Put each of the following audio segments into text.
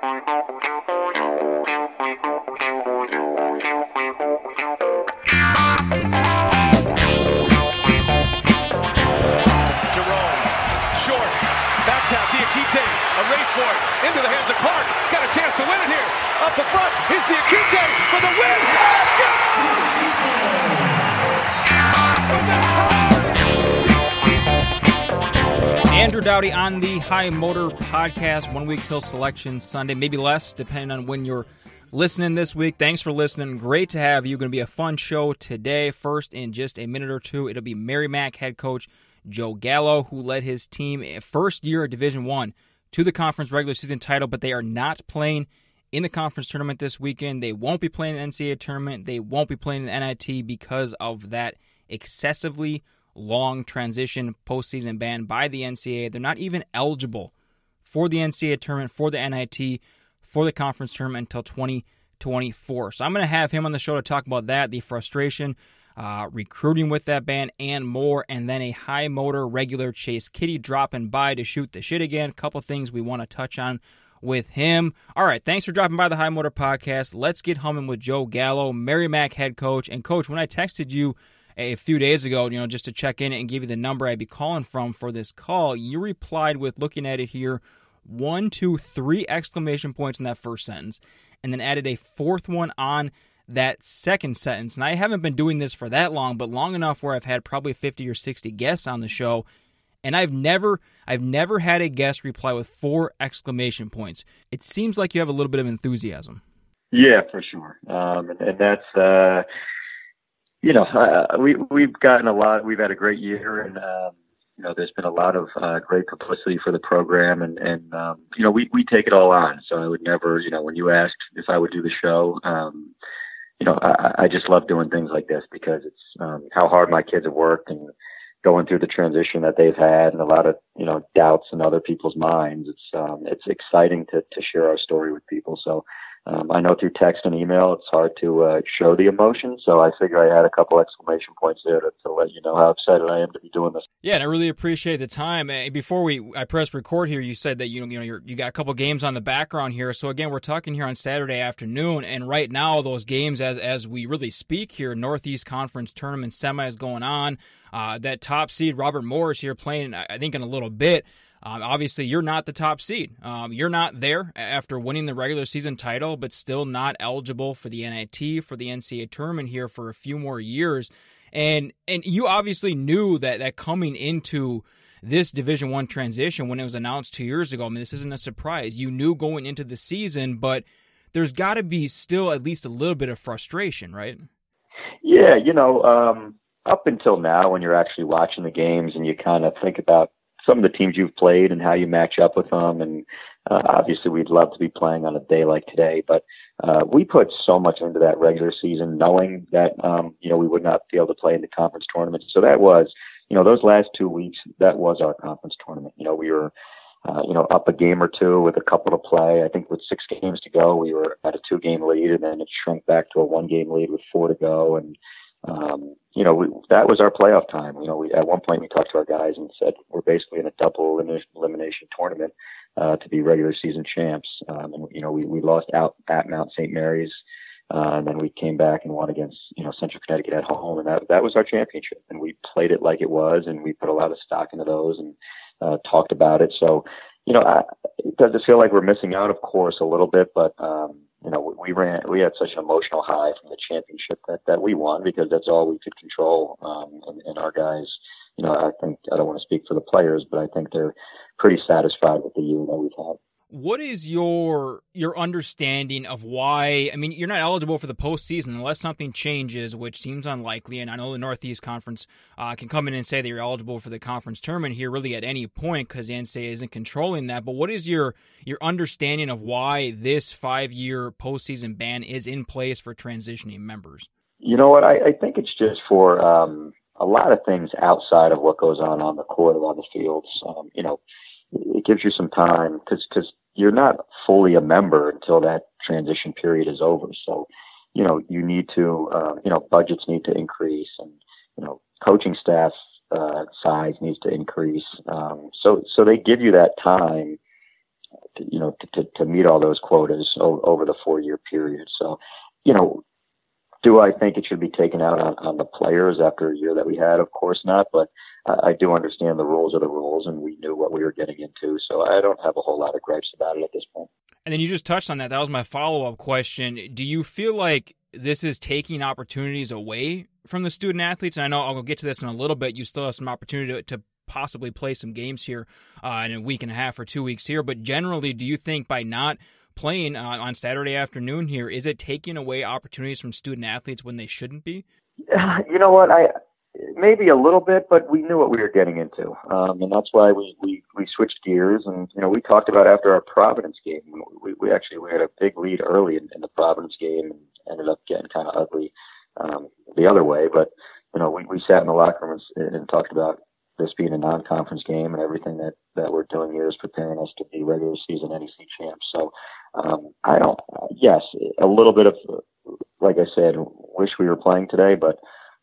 Jerome, Dowdy on the High Motor Podcast. One week till selection Sunday, maybe less, depending on when you're listening this week. Thanks for listening. Great to have you. Going to be a fun show today. First, in just a minute or two, it'll be Merrimack head coach Joe Gallo, who led his team eh, first year at Division One to the conference regular season title, but they are not playing in the conference tournament this weekend. They won't be playing the NCAA tournament. They won't be playing the NIT because of that excessively long transition postseason ban by the NCAA. They're not even eligible for the NCAA tournament, for the NIT, for the conference tournament until 2024. So I'm going to have him on the show to talk about that, the frustration, uh, recruiting with that ban, and more. And then a high motor regular Chase Kiddy dropping by to shoot the shit again. Couple things we want to touch on with him. All right, thanks for dropping by the High Motor Podcast. Let's get humming with Joe Gallo, Merrimack head coach. And coach, when I texted you a few days ago, you know, just to check in and give you the number I'd be calling from for this call, you replied with looking at it here, one, two, three exclamation points in that first sentence, and then added a fourth one on that second sentence. And I haven't been doing this for that long, but long enough where I've had probably 50 or 60 guests on the show. And I've never I've never had a guest reply with four exclamation points. It seems like you have a little bit of enthusiasm. Yeah, for sure. Um, and, and that's uh, you know, uh, we we've gotten a lot. We've had a great year, and um, you know, there's been a lot of uh, great publicity for the program, and and um, you know, we we take it all on. So I would never, you know, when you asked if I would do the show, um, you know, I, I just love doing things like this because it's um, how hard my kids have worked and going through the transition that they've had and a lot of you know doubts in other people's minds. It's um, it's exciting to to share our story with people. So um, I know through text and email it's hard to uh, show the emotion, so I figure I had a couple exclamation points there to, to, let you know how excited I am to be doing this. Yeah, and I really appreciate the time. Before we I press record here, you said that you know you know you got a couple games on the background here. So again, we're talking here on Saturday afternoon, and right now those games as as we really speak here, Northeast Conference tournament semi is going on. Uh, that top seed Robert Morris here playing, I think in a little bit. Um, obviously, you're not the top seed. Um, you're not there after winning the regular season title, but still not eligible for the NIT for the NCAA tournament here for a few more years. And and you obviously knew that that coming into this Division One transition when it was announced two years ago. I mean, this isn't a surprise. You knew going into the season, but there's got to be still at least a little bit of frustration, right? Yeah, you know, um, up until now, when you're actually watching the games and you kind of think about some of the teams you've played and how you match up with them. And uh, obviously, we'd love to be playing on a day like today, but uh, we put so much into that regular season, knowing that um, you know we would not be able to play in the conference tournament. So that was, you know, those last two weeks, that was our conference tournament. You know, we were. Uh, you know, up a game or two with a couple to play. I think with six games to go, we were at a two-game lead, and then it shrunk back to a one-game lead with four to go. And um, you know, we, that was our playoff time. You know, we, at one point we talked to our guys and said we're basically in a double elimination tournament uh, to be regular season champs. Um, and you know, we, we lost out at Mount St. Mary's, uh, and then we came back and won against you know Central Connecticut at home, and that that was our championship. And we played it like it was, and we put a lot of stock into those and uh, talked about it. So, you know, I, does it feel like we're missing out? Of course, a little bit, but um, you know, we ran, we had such an emotional high from the championship that, that we won because that's all we could control. Um, and, and our guys, you know, I think, I don't want to speak for the players, but I think they're pretty satisfied with the year that we've had. What is your your understanding of why? I mean, you're not eligible for the postseason unless something changes, which seems unlikely. And I know the Northeast Conference uh, can come in and say that you're eligible for the conference tournament here, really at any point, because the isn't controlling that. But what is your your understanding of why this five year postseason ban is in place for transitioning members? You know what? I, I think it's just for um, a lot of things outside of what goes on on the court or on the fields. Um, you know it gives you some time because because you're not fully a member until that transition period is over. So, you know, you need to, uh, you know, budgets need to increase, and you know, coaching staff uh, size needs to increase. Um, so, so they give you that time to, you know, to, to, to meet all those quotas over, over the four year period. So, you know, do I think it should be taken out on, on the players after a year that we had? Of course not, but I do understand the rules are the rules, and we knew what we were getting into. So I don't have a whole lot of gripes about it at this point. And then you just touched on that. That was my follow up question. Do you feel like this is taking opportunities away from the student athletes? And I know I'll go get to this in a little bit. You still have some opportunity to, to possibly play some games here uh, in a week and a half or two weeks here. But generally, do you think by not playing uh, on Saturday afternoon here, is it taking away opportunities from student athletes when they shouldn't be? You know what? I maybe a little bit, but we knew what we were getting into, um, and that's why we, we we switched gears. And you know, we talked about after our Providence game, we, we actually we had a big lead early in, in the Providence game, and ended up getting kind of ugly um, the other way. But you know, we we sat in the locker room and, and talked about this being a non-conference game and everything that that we're doing here is preparing us to be regular season NEC champs. So um, I don't. Yes, a little bit of, like I said, wish we were playing today, but.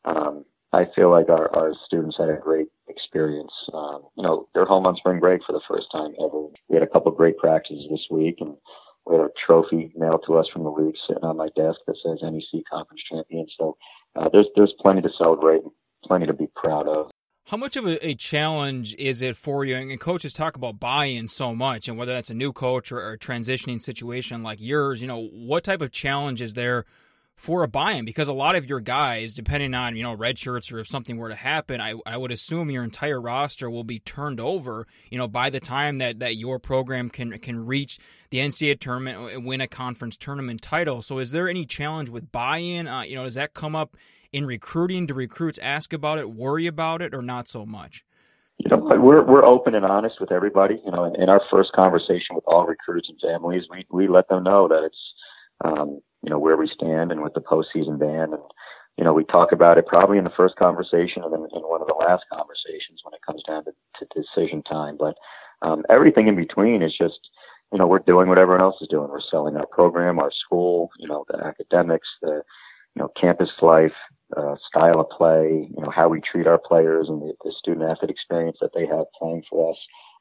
Um, I feel like our, our students had a great experience. Um, you know, they're home on spring break for the first time ever. We had a couple great practices this week, and we had a trophy mailed to us from the league sitting on my desk that says NEC Conference Champion. So uh, there's there's plenty to celebrate, plenty to be proud of. How much of a, a, challenge is it for you? And coaches talk about buy-in so much, and whether that's a new coach or, or a transitioning situation like yours, you know, what type of challenge is there for a buy-in because a lot of your guys, depending on you know red shirts or if something were to happen, I, I would assume your entire roster will be turned over. You know, by the time that, that your program can can reach the NCAA tournament win a conference tournament title. So, is there any challenge with buy-in? Uh, you know, does that come up in recruiting? Do recruits ask about it, worry about it, or not so much? You know, we're we're open and honest with everybody. You know, in, in our first conversation with all recruits and families, we we let them know that it's um, you know where we stand and with the postseason ban and you know we talk about it probably in the first conversation and then in one of the last conversations when it comes down to, to decision time but um, everything in between is just you know we're doing what everyone else is doing we're selling our program our school you know the academics the you know campus life uh, style of play you know how we treat our players and the, the student athlete experience that they have playing for us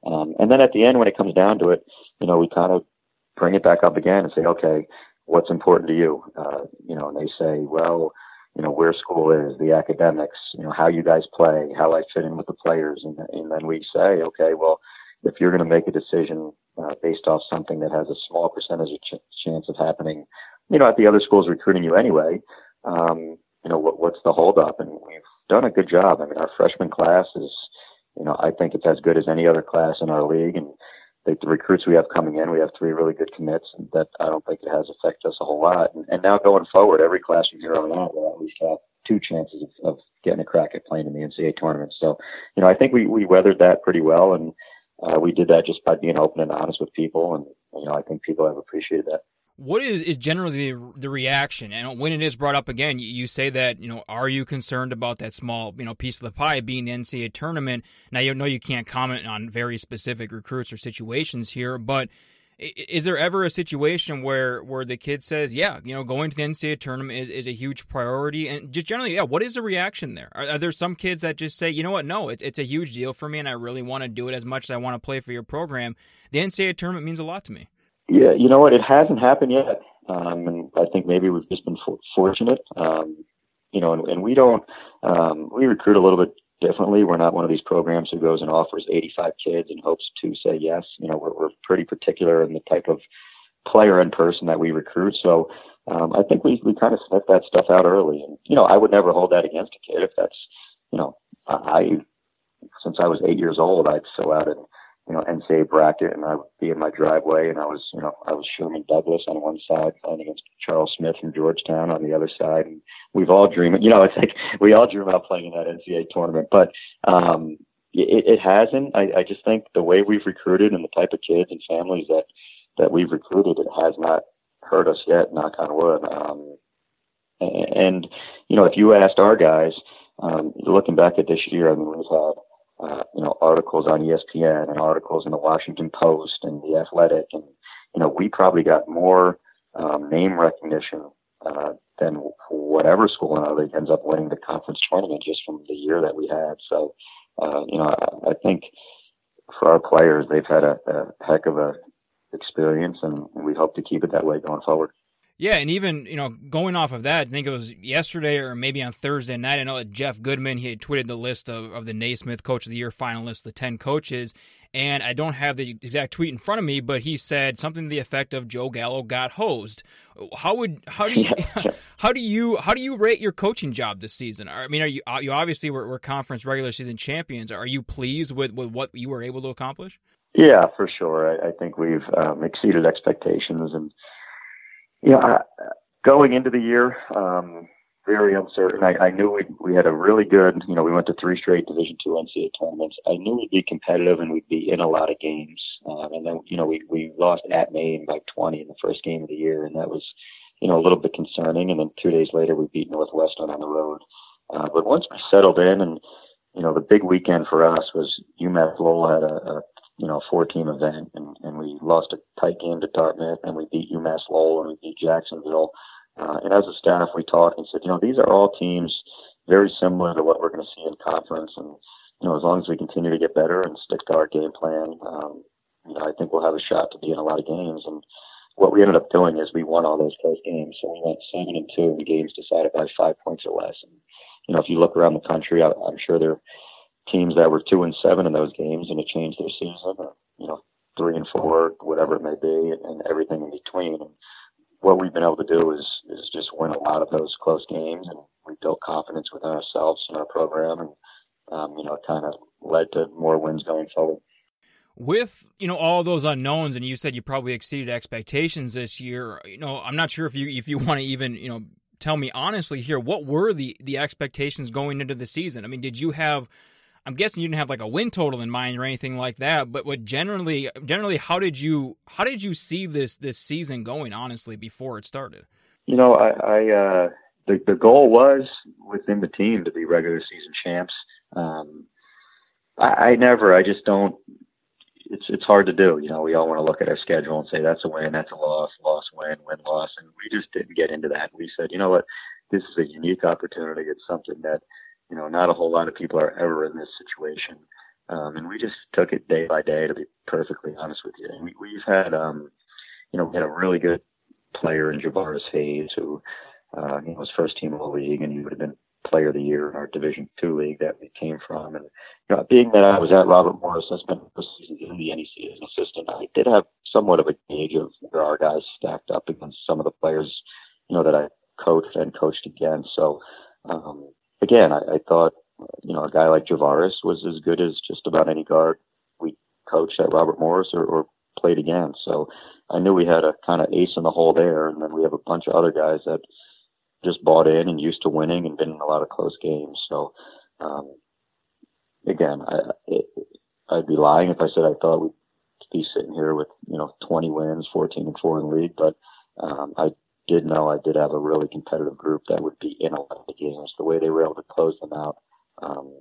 um, and then at the end when it comes down to it you know we kind of bring it back up again and say okay what's important to you? Uh, you know, and they say, well, you know, where school is, the academics, you know, how you guys play, how I fit in with the players. And, and then we say, okay, well, if you're going to make a decision uh, based off something that has a small percentage of ch- chance of happening, you know, at the other schools recruiting you anyway, um, you know, what, what's the holdup? And we've done a good job. I mean, our freshman class is, you know, I think it's as good as any other class in our league. And, the, the recruits we have coming in, we have three really good commits, and that I don't think it has affected us a whole lot. And, and now going forward, every class from here on out will at least have two chances of, of getting a crack at playing in the NCAA tournament. So, you know, I think we we weathered that pretty well, and uh, we did that just by being open and honest with people, and you know, I think people have appreciated that what is is generally the, the reaction? And when it is brought up again you, you, say that you know are you concerned about that small you know piece of the pie being the ncaa tournament? Now you know you can't comment on very specific recruits or situations here but is there ever a situation where where the kid says yeah you know going to the ncaa tournament is, is a huge priority and just generally yeah what is the reaction there? Are, are there some kids that just say you know what? No it's, it's a huge deal for me and i really want to do it as much as i want to play for your program. The ncaa tournament means a lot to me yeah, you know what? It hasn't happened yet, um, and I think maybe we've just been for- fortunate. Um, you know, and, and we don't um, we recruit a little bit differently. We're not one of these programs who goes and offers 85 kids and hopes to say yes. You know, we're, we're pretty particular in the type of player and person that we recruit. So um, I think we we kind of sniff that stuff out early. And you know, I would never hold that against a kid if that's you know I since I was eight years old I'd fill out an you know, NCAA bracket, and I would be in my driveway, and I was, you know, I was Sherman Douglas on one side playing against Charles Smith from Georgetown on the other side, and we've all dreamed, you know, it's like we all dream about playing in that NCAA tournament, but um, it, it hasn't. I, I just think the way we've recruited and the type of kids and families that that we've recruited, it has not hurt us yet. Knock on wood. Um, and, you know, if you asked our guys, um, looking back at this year, I mean, we've had uh, you know, articles on ESPN and articles in the Washington Post and the Athletic, and you know, we probably got more um, name recognition uh, than whatever school in our league ends up winning the conference tournament just from the year that we had. So, uh, you know, I, I think for our players, they've had a, a heck of a experience, and, and we hope to keep it that way going forward. Yeah, and even you know going off of that, I think it was yesterday or maybe on Thursday night. I know that Jeff Goodman he had tweeted the list of, of the Naismith Coach of the Year finalists, the ten coaches, and I don't have the exact tweet in front of me, but he said something to the effect of Joe Gallo got hosed. How would how do you how do you how do you rate your coaching job this season? I mean, are you you obviously were, were conference regular season champions. Are you pleased with, with what you were able to accomplish? Yeah, for sure. I, I think we've um, exceeded expectations and you know, I, going into the year, um, very uncertain. I, I knew we we had a really good. You know, we went to three straight Division Two NCAA tournaments. I knew we'd be competitive and we'd be in a lot of games. Um, and then you know we we lost at Maine by 20 in the first game of the year, and that was you know a little bit concerning. And then two days later we beat Northwestern on the road. Uh, but once we settled in, and you know the big weekend for us was UMass Lowell had a, a you know, four team event and, and we lost a tight game to Dartmouth and we beat UMass Lowell and we beat Jacksonville. Uh, and as a staff, we talked and said, you know, these are all teams very similar to what we're going to see in conference. And, you know, as long as we continue to get better and stick to our game plan, um, you know, I think we'll have a shot to be in a lot of games. And what we ended up doing is we won all those close games. So we went seven and two in games decided by five points or less. And, you know, if you look around the country, I, I'm sure there teams that were two and seven in those games and it changed their season, or you know, three and four, whatever it may be, and, everything in between. And what we've been able to do is is just win a lot of those close games, and we built confidence within ourselves and our program, and um, you know, it kind of led to more wins going forward. With you know all those unknowns, and you said you probably exceeded expectations this year. You know, I'm not sure if you if you want to even you know tell me honestly here what were the the expectations going into the season. I mean, did you have I'm guessing you didn't have like a win total in mind or anything like that. But what generally, generally, how did you how did you see this this season going? Honestly, before it started. You know, I, I uh, the the goal was within the team to be regular season champs. Um, I, I never, I just don't. It's it's hard to do. You know, we all want to look at our schedule and say that's a win, that's a loss, loss, win, win, loss, and we just didn't get into that. We said, you know what, this is a unique opportunity. It's something that you know, not a whole lot of people are ever in this situation. Um, and we just took it day by day, to be perfectly honest with you. And we, we've had, um, you know, we had a really good player in Juvaris Hayes who, uh, you know, was first team all league and he would have been player of the year in our Division Two league that we came from. And you know, being that I was at Robert Morris, I spent the season in the NEC as an assistant. I did have somewhat of a gauge of where our guys stacked up against some of the players, you know, that I coached and coached against. So, um, again, I, I thought, you know, a guy like Juvaris was as good as just about any guard we coached at Robert Morris or, or played against. So I knew we had a kind of ace in the hole there, and then we have a bunch of other guys that just bought in and used to winning and been in a lot of close games. So um, again, I, it, I'd be lying if I said I thought we'd be sitting here with you know 20 wins, 14 and four in the league, but um, I did know I did have a really competitive group that would be in a lot of the games. The way they were able to close them out um,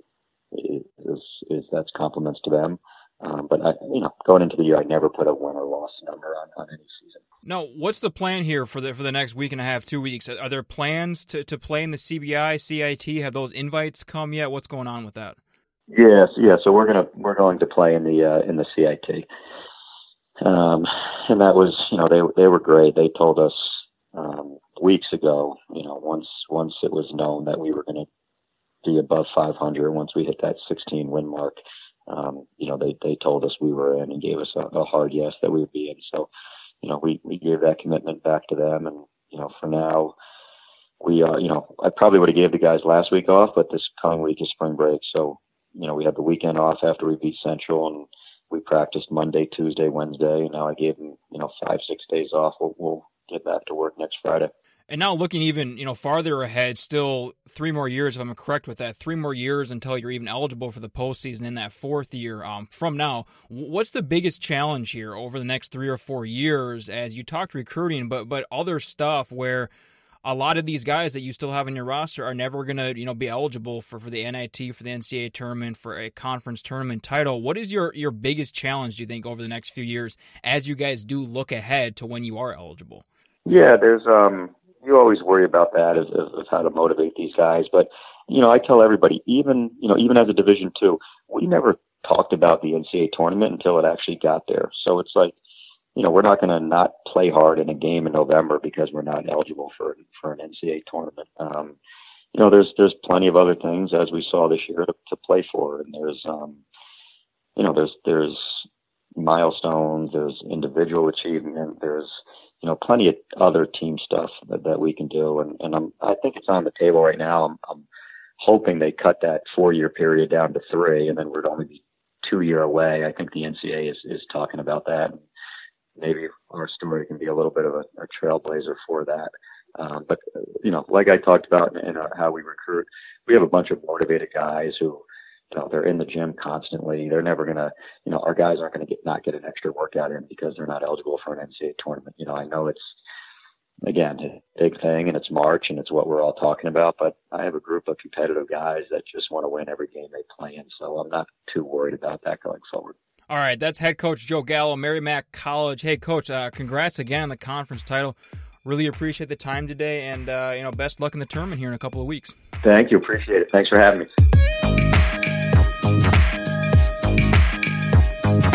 is, is that's compliments to them. Um, but I, you know, going into the year, I never put a win or loss number on, on any season. No, what's the plan here for the for the next week and a half, two weeks? Are there plans to, to play in the CBI, CIT? Have those invites come yet? What's going on with that? Yes, yeah. So we're gonna we're going to play in the uh, in the CIT, um, and that was you know they they were great. They told us weeks ago. You know, once once it was known that we were going to be above 500, once we hit that 16 win mark, um, you know, they they told us we were in and gave us a, a hard yes that we would be in. So, you know, we we gave that commitment back to them, and you know, for now. We, are, you know, I probably would have gave the guys last week off, but this coming week is spring break, so you know we had the weekend off after we beat Central, and we practiced Monday, Tuesday, Wednesday, and now I gave them, you know, five, six days off. We'll, we'll get back to work next Friday. And now looking even, you know, farther ahead, still three more years, if I'm correct with that, three more years until you're even eligible for the postseason in that fourth year. Um, from now, what's the biggest challenge here over the next three or four years as you talked recruiting, but but other stuff where a lot of these guys that you still have in your roster are never going to, you know, be eligible for, for the NIT, for the NCAA tournament, for a conference tournament title. What is your, your biggest challenge, do you think, over the next few years as you guys do look ahead to when you are eligible? Yeah, there's um you always worry about that as, as, as how to motivate these guys, but you know I tell everybody, even you know even as a Division two, we never talked about the NCAA tournament until it actually got there. So it's like you know, we're not going to not play hard in a game in November because we're not eligible for for an NCAA tournament. Um, you know, there's there's plenty of other things as we saw this year to, to play for, and there's um, you know, there's there's milestones, there's individual achievement, there's you know plenty of other team stuff that, that we can do, and and I'm I think it's on the table right now. I'm, I'm hoping they cut that four year period down to three, and then we're only be two year away. I think the NCAA is is talking about that. Maybe our story can be a little bit of a, a trailblazer for that. Um, but you know, like I talked about in, in uh, how we recruit, we have a bunch of motivated guys who you know, they're in the gym constantly. They're never gonna, you know, our guys aren't gonna get not get an extra workout in because they're not eligible for an NCAA tournament. You know, I know it's again a big thing and it's March and it's what we're all talking about, but I have a group of competitive guys that just want to win every game they play in, so I'm not too worried about that going forward. All right, that's head coach Joe Gallo, Merrimack College. Hey, coach, uh, congrats again on the conference title. Really appreciate the time today, and uh, you know, best luck in the tournament here in a couple of weeks. Thank you, appreciate it. Thanks for having me.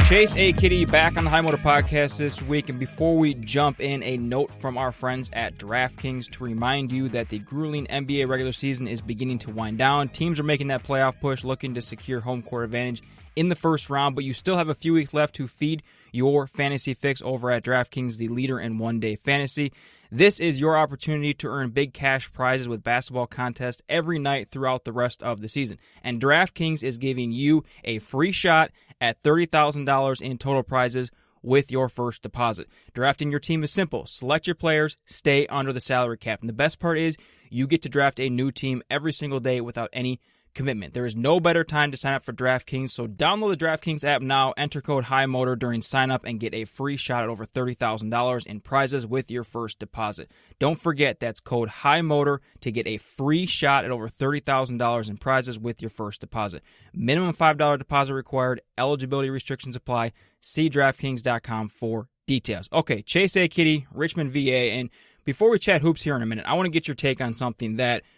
Chase A. Kiddy back on the High Motor Podcast this week. And before we jump in, a note from our friends at DraftKings to remind you that the grueling NBA regular season is beginning to wind down. Teams are making that playoff push, looking to secure home court advantage in the first round, but you still have a few weeks left to feed your fantasy fix over at DraftKings, the leader in one day fantasy. This is your opportunity to earn big cash prizes with basketball contests every night throughout the rest of the season. And DraftKings is giving you a free shot at $30,000 in total prizes with your first deposit. Drafting your team is simple. Select your players, stay under the salary cap. And the best part is you get to draft a new team every single day without any commitment. There is no better time to sign up for DraftKings, so download the DraftKings app now, enter code HIGHMOTOR during sign up, and get a free shot at over $30,000 in prizes with your first deposit. Don't forget that's code HIGHMOTOR to get a free shot at over $30,000 in prizes with your first deposit. Minimum $5 deposit required, eligibility restrictions apply. See DraftKings.com for details. Okay, Chase A. Kiddy, Richmond, VA, and before we chat hoops here in a minute, I want to get your take on something that –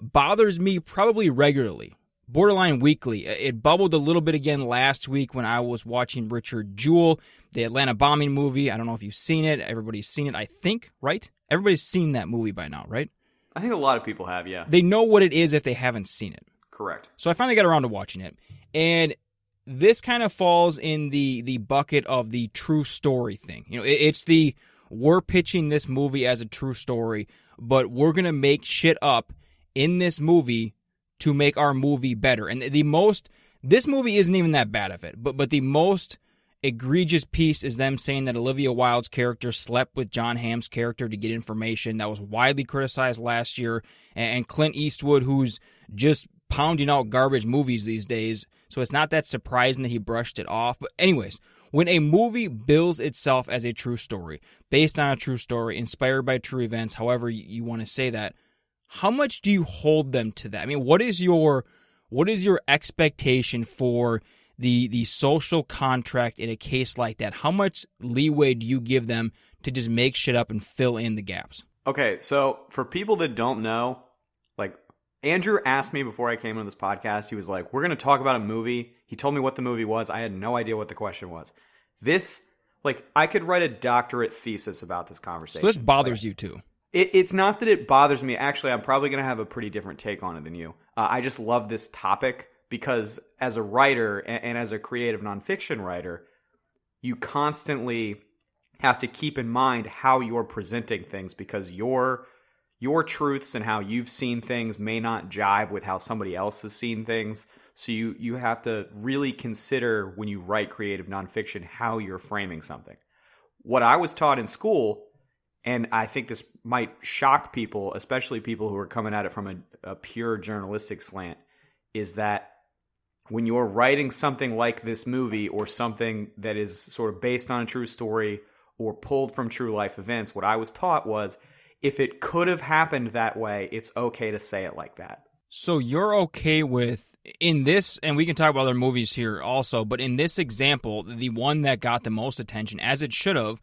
bothers me probably regularly, borderline weekly. It bubbled a little bit again last week when I was watching Richard Jewell, the Atlanta bombing movie. I don't know if you've seen it. Everybody's seen it, I think, right? Everybody's seen that movie by now, right? I think a lot of people have, yeah. They know what it is if they haven't seen it. Correct. So I finally got around to watching it. And this kind of falls in the the bucket of the true story thing. You know, it, it's the we're pitching this movie as a true story, but we're going to make shit up in this movie to make our movie better. And the most this movie isn't even that bad of it, but but the most egregious piece is them saying that Olivia Wilde's character slept with Jon Hamm's character to get information that was widely criticized last year, and Clint Eastwood, who's just pounding out garbage movies these days. So it's not that surprising that he brushed it off. But anyways, when a movie bills itself as a true story, based on a true story, inspired by true events, however you want to say that, how much do you hold them to that? I mean, what is your what is your expectation for the the social contract in a case like that? How much leeway do you give them to just make shit up and fill in the gaps? Okay, so for people that don't know, like Andrew asked me before I came on this podcast, he was like, "We're going to talk about a movie." He told me what the movie was. I had no idea what the question was. This like I could write a doctorate thesis about this conversation. So this bothers like, you too. It, it's not that it bothers me. Actually, I'm probably going to have a pretty different take on it than you. Uh, I just love this topic because as a writer and, and as a creative nonfiction writer, you constantly have to keep in mind how you're presenting things because your your truths and how you've seen things may not jive with how somebody else has seen things. So you you have to really consider when you write creative nonfiction how you're framing something. What I was taught in school and I think this might shock people, especially people who are coming at it from a, a, pure journalistic slant, is that when you're writing something like this movie or something that is sort of based on a true story or pulled from true life events, what I was taught was if it could have happened that way, it's okay to say it like that. So you're okay with in this, and we can talk about other movies here also, but in this example, the one that got the most attention, as it should have,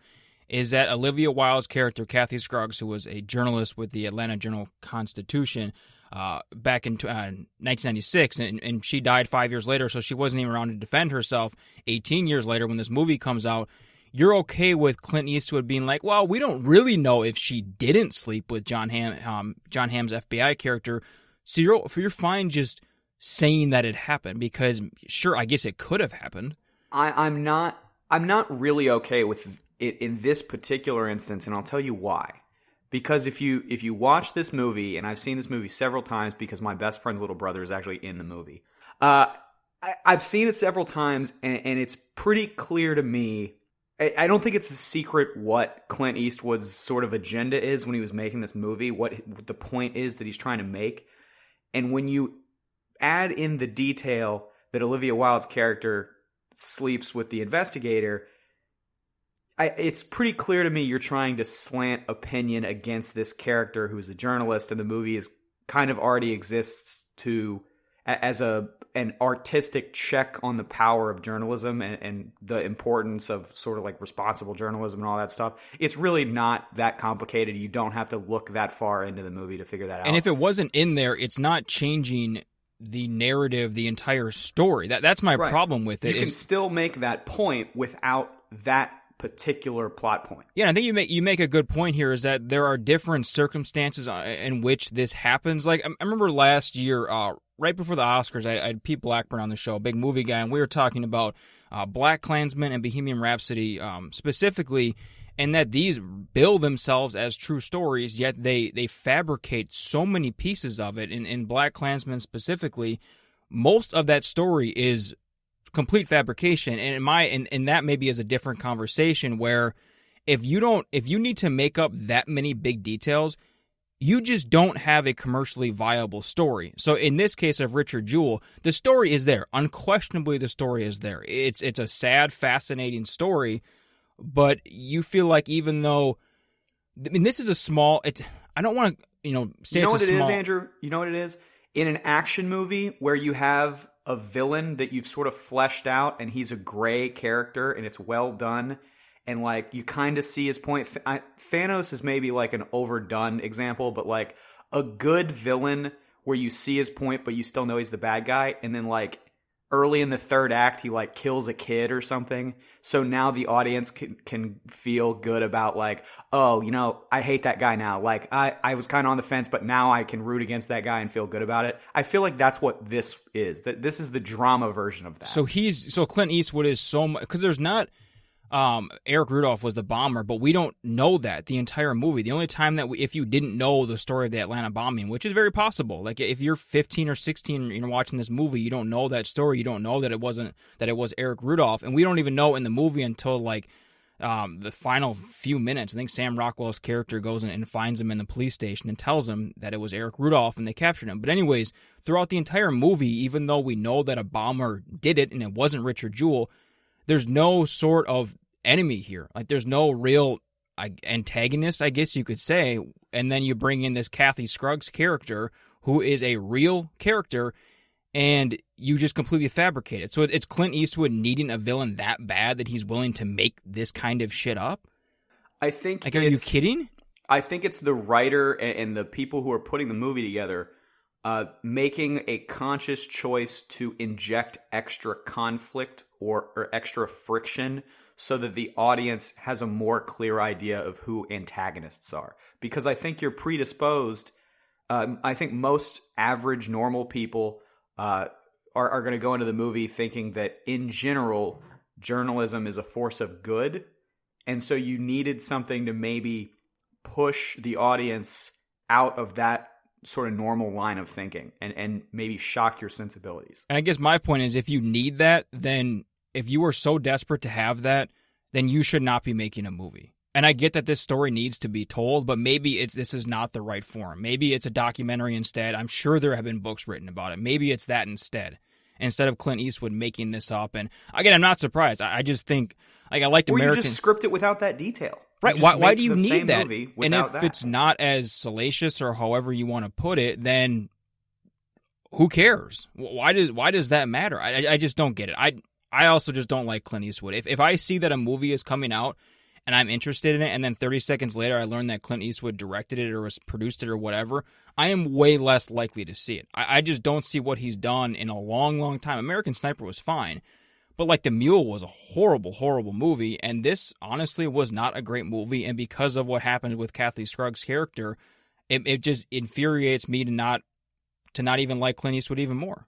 is that Olivia Wilde's character, Kathy Scruggs, who was a journalist with the Atlanta Journal Constitution uh, back in uh, 1996, and, and she died five years later, so she wasn't even around to defend herself 18 years later when this movie comes out. you're okay with Clint Eastwood being like, well, we don't really know if she didn't sleep with Jon Hamm, um, Jon Hamm's FBI character. So you're you're fine just saying that it happened because sure, I guess it could have happened. I, I'm not. I'm not really okay with it in this particular instance, and I'll tell you why. Because if you if you watch this movie, and I've seen this movie several times because my best friend's little brother is actually in the movie. Uh, I, have seen it several times, and, and it's pretty clear to me I don't think it's a secret what Clint Eastwood's sort of agenda is when he was making this movie, what the point is that he's trying to make. And when you add in the detail that Olivia Wilde's character sleeps with the investigator, I, it's pretty clear to me you're trying to slant opinion against this character who's a journalist, and the movie is kind of already exists to as a an artistic check on the power of journalism and, and, the importance of sort of like responsible journalism and all that stuff. It's really not that complicated. You don't have to look that far into the movie to figure that out. And if it wasn't in there, it's not changing the narrative, the entire story. That that's my right. problem with it. You can still make that point without that particular plot point. Yeah, I think you make you make a good point here. Is that there are different circumstances uh, in which this happens. Like I remember last year, uh, right before the Oscars, I, I, had Pete Blackburn on the show, a big movie guy, and we were talking about uh, BlacKkKlansman and Bohemian Rhapsody um, specifically, and that these bill themselves as true stories, yet they they fabricate so many pieces of it. In in BlacKkKlansman specifically, most of that story is complete fabrication, and in my and, and that maybe is a different conversation where if you don't if you need to make up that many big details you just don't have a commercially viable story. So in this case of Richard Jewell, the story is there. Unquestionably the story is there. It's it's a sad, fascinating story, but you feel like even though I mean this is a small it I don't want to, you know, say You know what it small, is, Andrew? You know what it is? In an action movie where you have a villain that you've sort of fleshed out and he's a gray character and it's well done and like you kind of see his point. I, Thanos is maybe like an overdone example, but like a good villain where you see his point, but you still know he's the bad guy, and then like early in the third act, he like kills a kid or something. So now the audience can can feel good about like, oh, you know, I hate that guy now. Like I I was kind of on the fence, but now I can root against that guy and feel good about it. I feel like that's what this is. That this is the drama version of that. So he's so Clint Eastwood is so much because there's not um, Eric Rudolph was the bomber, but we don't know that the entire movie. The only time that we, if you didn't know the story of the Atlanta bombing, which is very possible, like if you're 15 or 16 and you're watching this movie, you don't know that story. You don't know that it wasn't that it was Eric Rudolph, and we don't even know in the movie until like um, the final few minutes. I think Sam Rockwell's character goes and finds him in the police station and tells him that it was Eric Rudolph and they captured him. But anyways, throughout the entire movie, even though we know that a bomber did it and it wasn't Richard Jewell, there's no sort of enemy here. Like there's no real antagonist, I guess you could say. And then you bring in this Kathy Scruggs character, who is a real character, and you just completely fabricate it. So it's Clint Eastwood needing a villain that bad that he's willing to make this kind of shit up. I think. Like, are you kidding? I think it's the writer and the people who are putting the movie together uh, making a conscious choice to inject extra conflict or, or extra friction so that the audience has a more clear idea of who antagonists are. Because I think you're predisposed. Um, I think most average, normal people uh, are, are going to go into the movie thinking that in general, journalism is a force of good. And so you needed something to maybe push the audience out of that sort of normal line of thinking and, and maybe shock your sensibilities. And I guess my point is if you need that, then if you are so desperate to have that, then you should not be making a movie. And I get that this story needs to be told, but maybe it's this is not the right form. Maybe it's a documentary instead. I'm sure there have been books written about it. Maybe it's that instead. Instead of Clint Eastwood making this up, and again, I'm not surprised. I, I just think like I liked or American. you just script it without that detail. Right? Why? Why do you need that? and if that. it's not as salacious or however you want to put it, then who cares? Why does Why does that matter? I I just don't get it. I I also just don't like Clint Eastwood. If if I see that a movie is coming out and I'm interested in it, and then 30 seconds later I learn that Clint Eastwood directed it or was produced it or whatever, I am way less likely to see it. I, I just don't see what he's done in a long, long time. American Sniper was fine, But like the Mule was a horrible, horrible movie, and this honestly was not a great movie. And because of what happened with Kathy Scruggs' character, it, it just infuriates me to not to not even like Clint Eastwood even more.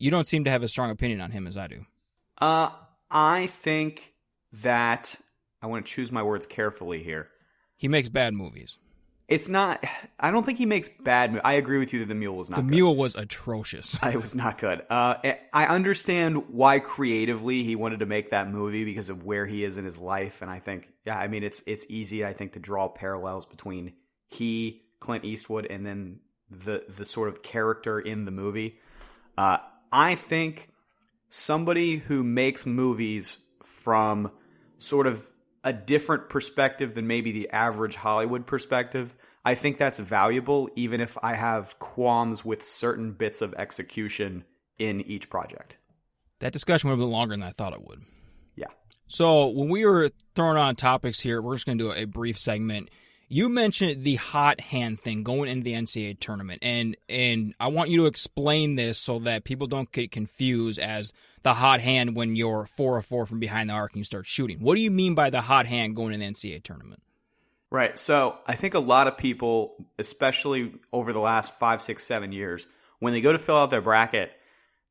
You don't seem to have a strong opinion on him as I do. Uh, I think that I want to choose my words carefully here. He makes bad movies. It's not. I don't think he makes bad. Mo- I agree with you that the mule was not. The good. Mule was atrocious. It was not good. Uh, I understand why creatively he wanted to make that movie because of where he is in his life, and I think, yeah, I mean, it's it's easy, I think, to draw parallels between he, Clint Eastwood, and then the the sort of character in the movie. Uh, I think somebody who makes movies from sort of a different perspective than maybe the average Hollywood perspective. I think that's valuable, even if I have qualms with certain bits of execution in each project. That discussion went a bit longer than I thought it would. Yeah. So when we were throwing on topics here, we're just going to do a brief segment. You mentioned the hot hand thing going into the NCAA tournament, and and I want you to explain this so that people don't get confused as the hot hand when you're four or four from behind the arc and you start shooting. What do you mean by the hot hand going into the NCAA tournament? Right. So I think a lot of people, especially over the last five, six, seven years, when they go to fill out their bracket,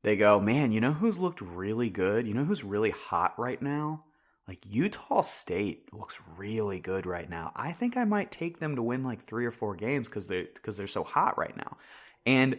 they go, man, you know who's looked really good? You know who's really hot right now? Like Utah State looks really good right now. I think I might take them to win like three or four games because they because they're so hot right now. And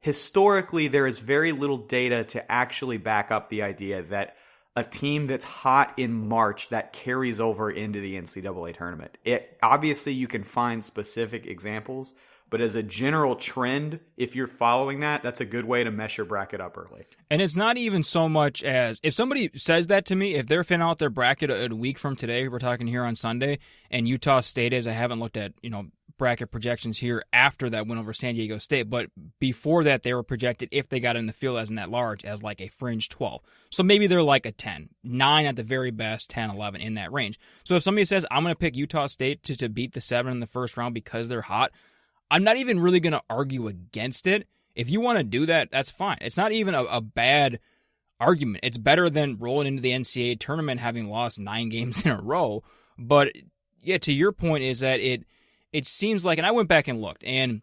historically, there is very little data to actually back up the idea that a team that's hot in March that carries over into the NCAA tournament. It obviously you can find specific examples, but as a general trend, if you're following that, that's a good way to mess your bracket up early. And it's not even so much as if somebody says that to me, if they're filling out their bracket a, a week from today, we're talking here on Sunday, and Utah State is, I haven't looked at, you know, bracket projections here after that win over San Diego State, but before that they were projected if they got in the field as in that large as like a fringe 12. So maybe they're like a 10, 9 at the very best, 10, 11 in that range. So if somebody says I'm going to pick Utah State to, to beat the 7 in the first round because they're hot, I'm not even really going to argue against it. If you want to do that, that's fine. It's not even a, a bad argument. It's better than rolling into the NCAA tournament having lost 9 games in a row, but yeah, to your point is that it – it seems like, and I went back and looked, and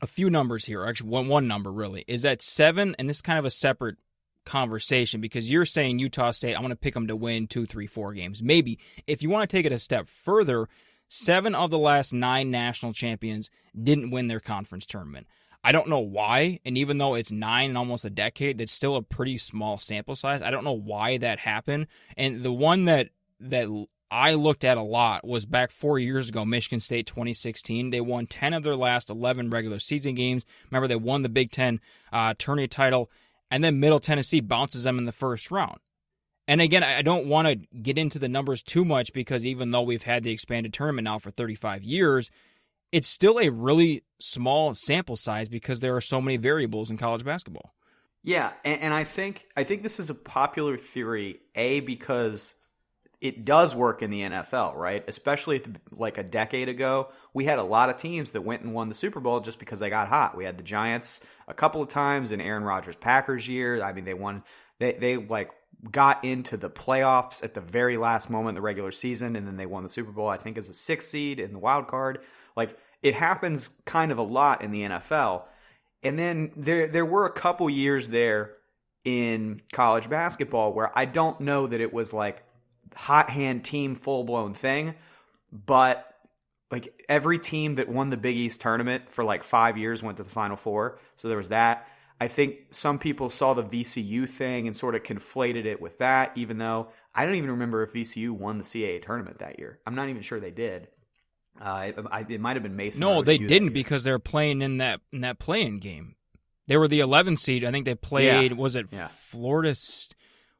a few numbers here, actually one one number really, is that seven, and this is kind of a separate conversation because you're saying Utah State, I'm going to pick them to win two, three, four games. Maybe if you want to take it a step further, seven of the last nine national champions didn't win their conference tournament. I don't know why, and even though it's nine in almost a decade, that's still a pretty small sample size. I don't know why that happened. And the one that that I looked at a lot was back four years ago, Michigan State 2016. They won 10 of their last 11 regular season games. Remember, they won the Big Ten uh, tourney title, and then Middle Tennessee bounces them in the first round. And again, I don't want to get into the numbers too much because even though we've had the expanded tournament now for 35 years, it's still a really small sample size because there are so many variables in college basketball. Yeah, and, and I think I think this is a popular theory. A because it does work in the NFL, right? Especially the, like a decade ago, we had a lot of teams that went and won the Super Bowl just because they got hot. We had the Giants a couple of times in Aaron Rodgers Packers year. I mean, they won they they like got into the playoffs at the very last moment in the regular season and then they won the Super Bowl I think as a 6th seed in the wild card. Like it happens kind of a lot in the NFL. And then there there were a couple years there in college basketball where I don't know that it was like hot hand team full blown thing, but like every team that won the Big East tournament for like five years went to the Final Four. So there was that. I think some people saw the VCU thing and sort of conflated it with that, even though I don't even remember if VCU won the CAA tournament that year. I'm not even sure they did. Uh, it, it might have been Mason. No, they didn't because they were playing in that in that play-in game. They were the 11 seed. I think they played. Yeah. Was it yeah. Florida?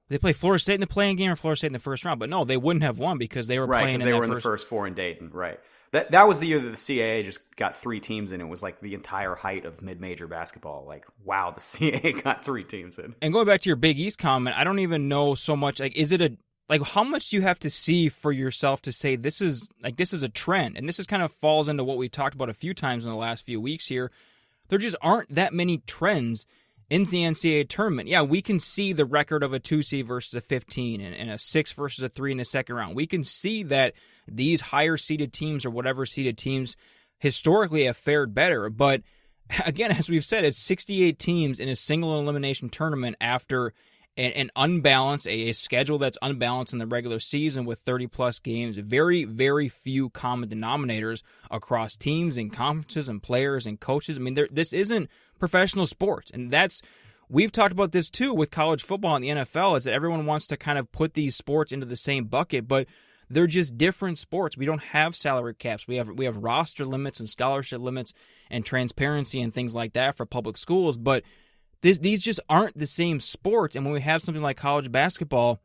they play Florida State in the play-in game or Florida State in the first round. But no, they wouldn't have won because they were right, playing. they were in first... the first four in Dayton, right? That that was the year that the CAA just got three teams in. It was like the entire height of mid major basketball. Like, wow, the CAA got three teams in. And going back to your Big East comment, I don't even know so much. Like, is it a like how much do you have to see for yourself to say this is like this is a trend? And this is kind of falls into what we talked about a few times in the last few weeks here. There just aren't that many trends in the NCAA tournament. Yeah, we can see the record of a two seed versus a 15 and, and, a six versus a three in the second round. We can see that these higher seeded teams or whatever seeded teams historically have fared better. But again, as we've said, it's 68 teams in a single elimination tournament after an, an unbalanced, a, a schedule that's unbalanced in the regular season with 30 plus games. Very, very few common denominators across teams and conferences and players and coaches. I mean, there, this isn't professional sports. And that's we've talked about this too with college football and the NFL is that everyone wants to kind of put these sports into the same bucket, but they're just different sports. We don't have salary caps. We have we have roster limits and scholarship limits and transparency and things like that for public schools, but this, these just aren't the same sports. And when we have something like college basketball,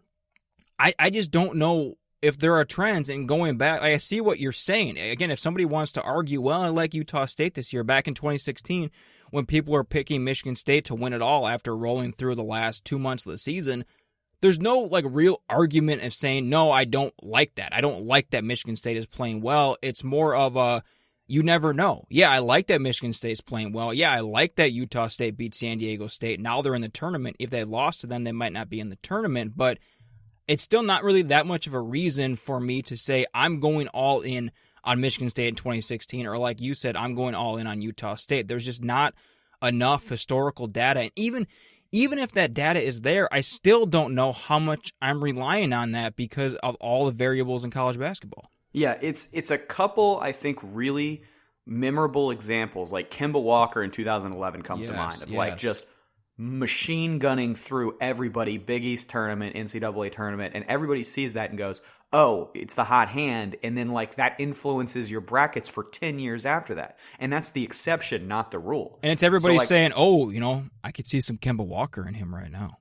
I, I just don't know if there are trends and going back, I see what you're saying. Again, if somebody wants to argue, well, I like Utah State this year, back in 2016, when people were picking Michigan State to win it all after rolling through the last two months of the season, there's no like real argument of saying no i don't like that i don't like that michigan state is playing well it's more of a you never know yeah i like that michigan state's playing well yeah i like that utah state beat san diego state now they're in the tournament if they lost to them they might not be in the tournament but it's still not really that much of a reason for me to say i'm going all in on Michigan State in 2016, or like you said, I'm going all in on Utah State. There's just not enough historical data. And even even if that data is there, I still don't know how much I'm relying on that because of all the variables in college basketball. Yeah, it's it's a couple I think really memorable examples like Kemba Walker in 2011 comes yes, to mind of yes. like just machine gunning through everybody, Big East tournament, NCAA tournament, and everybody sees that and goes, oh, it's the hot hand. And then, like, that influences your brackets for 10 years after that. And that's the exception, not the rule. And it's everybody so, like, saying, oh, you know, I could see some Kemba Walker in him right now.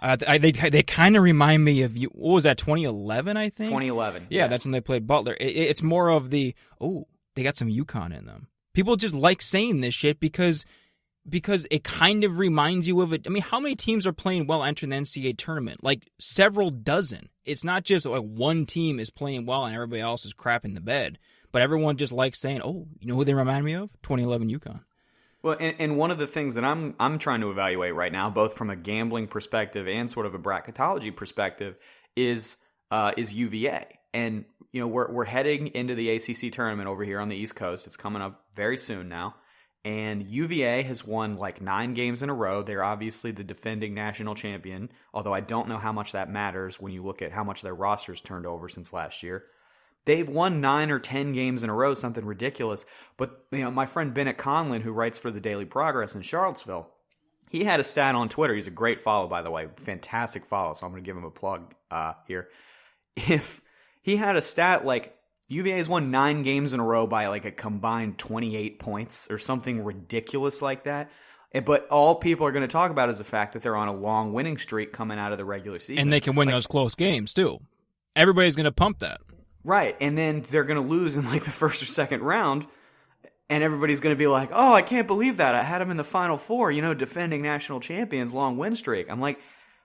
Uh, I, they they kind of remind me of you. What was that? 2011, I think. 2011. Yeah, yeah. that's when they played Butler. It, it's more of the oh, they got some UConn in them. People just like saying this shit because because it kind of reminds you of it. I mean, how many teams are playing well entering the NCAA tournament? Like several dozen. It's not just like one team is playing well and everybody else is crapping the bed. But everyone just likes saying, "Oh, you know who they remind me of? 2011 UConn." Well, and, and one of the things that I'm I'm trying to evaluate right now, both from a gambling perspective and sort of a bracketology perspective, is uh, is UVA. And you know we're we're heading into the ACC tournament over here on the East Coast. It's coming up very soon now. And UVA has won like nine games in a row. They're obviously the defending national champion, although I don't know how much that matters when you look at how much their rosters turned over since last year. They've won nine or ten games in a row, something ridiculous. But you know, my friend Bennett Conlin, who writes for the Daily Progress in Charlottesville, he had a stat on Twitter. He's a great follow, by the way, fantastic follow. So I'm going to give him a plug uh, here. If he had a stat like UVA has won nine games in a row by like a combined 28 points or something ridiculous like that. Eh, but all people are going to talk about is the fact that they're on a long winning streak coming out of the regular season. And they can win like, those close games too. Everybody's going to pump that. Right. And then they're going to lose in like the first or second round. And everybody's going to be like, oh, I can't believe that. I had them in the final four, you know, defending national champions, long win streak. I'm like,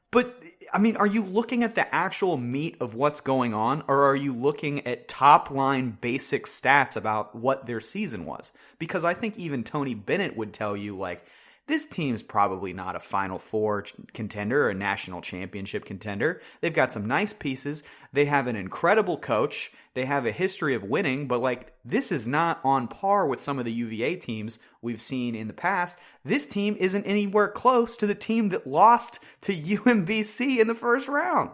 but I mean, are you looking at the actual meat of what's going on, or are you looking at top line basic stats about what their season was? Because I think even Tony Bennett would tell you, like, this team's probably not a Final Four contender or a national championship contender. They've got some nice pieces. They have an incredible coach. They have a history of winning, but like this is not on par with some of the UVA teams we've seen in the past. This team isn't anywhere close to the team that lost to UMBC in the first round.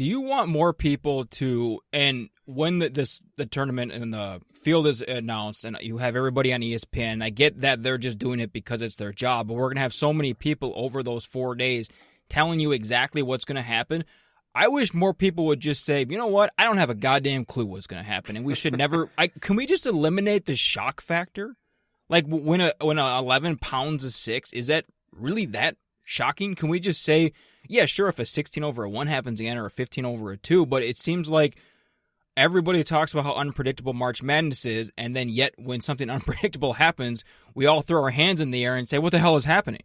Do you want more people to and when the, this the tournament and the field is announced and you have everybody on ESPN, I get that they're just doing it because it's their job, but we're going to have so many people over those 4 days telling you exactly what's going to happen. I wish more people would just say, you know what? I don't have a goddamn clue what's going to happen, and we should never. I, can we just eliminate the shock factor? Like when a when a eleven pounds of six is that really that shocking? Can we just say, yeah, sure, if a sixteen over a one happens again or a fifteen over a two, but it seems like everybody talks about how unpredictable March Madness is, and then yet when something unpredictable happens, we all throw our hands in the air and say, what the hell is happening?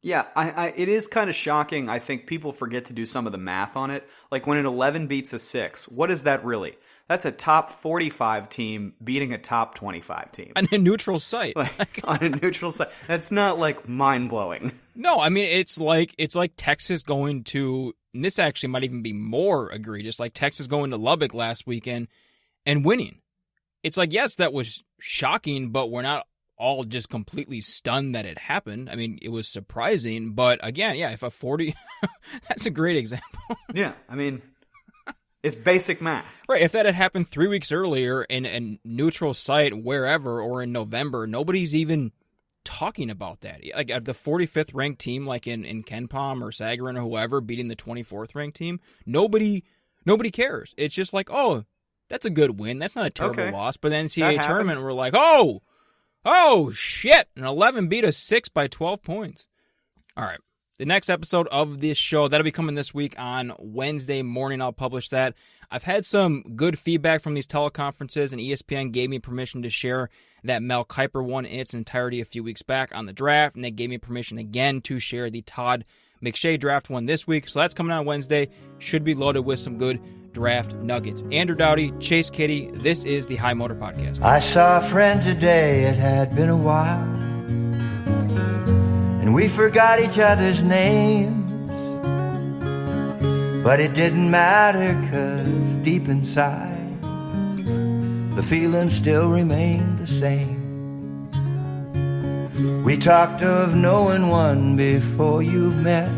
Yeah, I, I, it is kind of shocking. I think people forget to do some of the math on it. Like when an 11 beats a 6, what is that really? That's a top 45 team beating a top 25 team. On a neutral site. Like, on a neutral site. That's not like mind blowing. No, I mean it's like it's like Texas going to and this actually might even be more egregious, like Texas going to Lubbock last weekend and winning. It's like, yes, that was shocking, but we're not all just completely stunned that it happened. I mean, it was surprising, but again, yeah, if a 40 that's a great example. yeah, I mean it's basic math. Right, if that had happened 3 weeks earlier in a neutral site wherever or in November, nobody's even talking about that. Like uh, the 45th ranked team like in in KenPom or Sagarin or whoever beating the 24th ranked team, nobody nobody cares. It's just like, "Oh, that's a good win. That's not a terrible Okay. loss." But the NCAA tournament, we're like, "Oh, oh shit!" An 11 beat a six by 12 points. All right. The next episode of this show that'll be coming this week on Wednesday morning. I'll publish that. I've had some good feedback from these teleconferences, and ESPN gave me permission to share that Mel Kiper one in its entirety a few weeks back on the draft, and they gave me permission again to share the Todd McShay draft one this week. So that's coming on Wednesday. Should be loaded with some good draft nuggets. Andrew Dowdy, Chase Kiddy. This is the High Motor Podcast. I saw a friend today, it had been a while. And we forgot each other's names. But it didn't matter, cause deep inside, the feeling still remained the same. We talked of knowing one before you've met,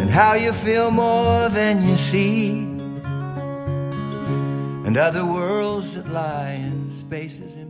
and how you feel more than you see and other worlds that lie in spaces.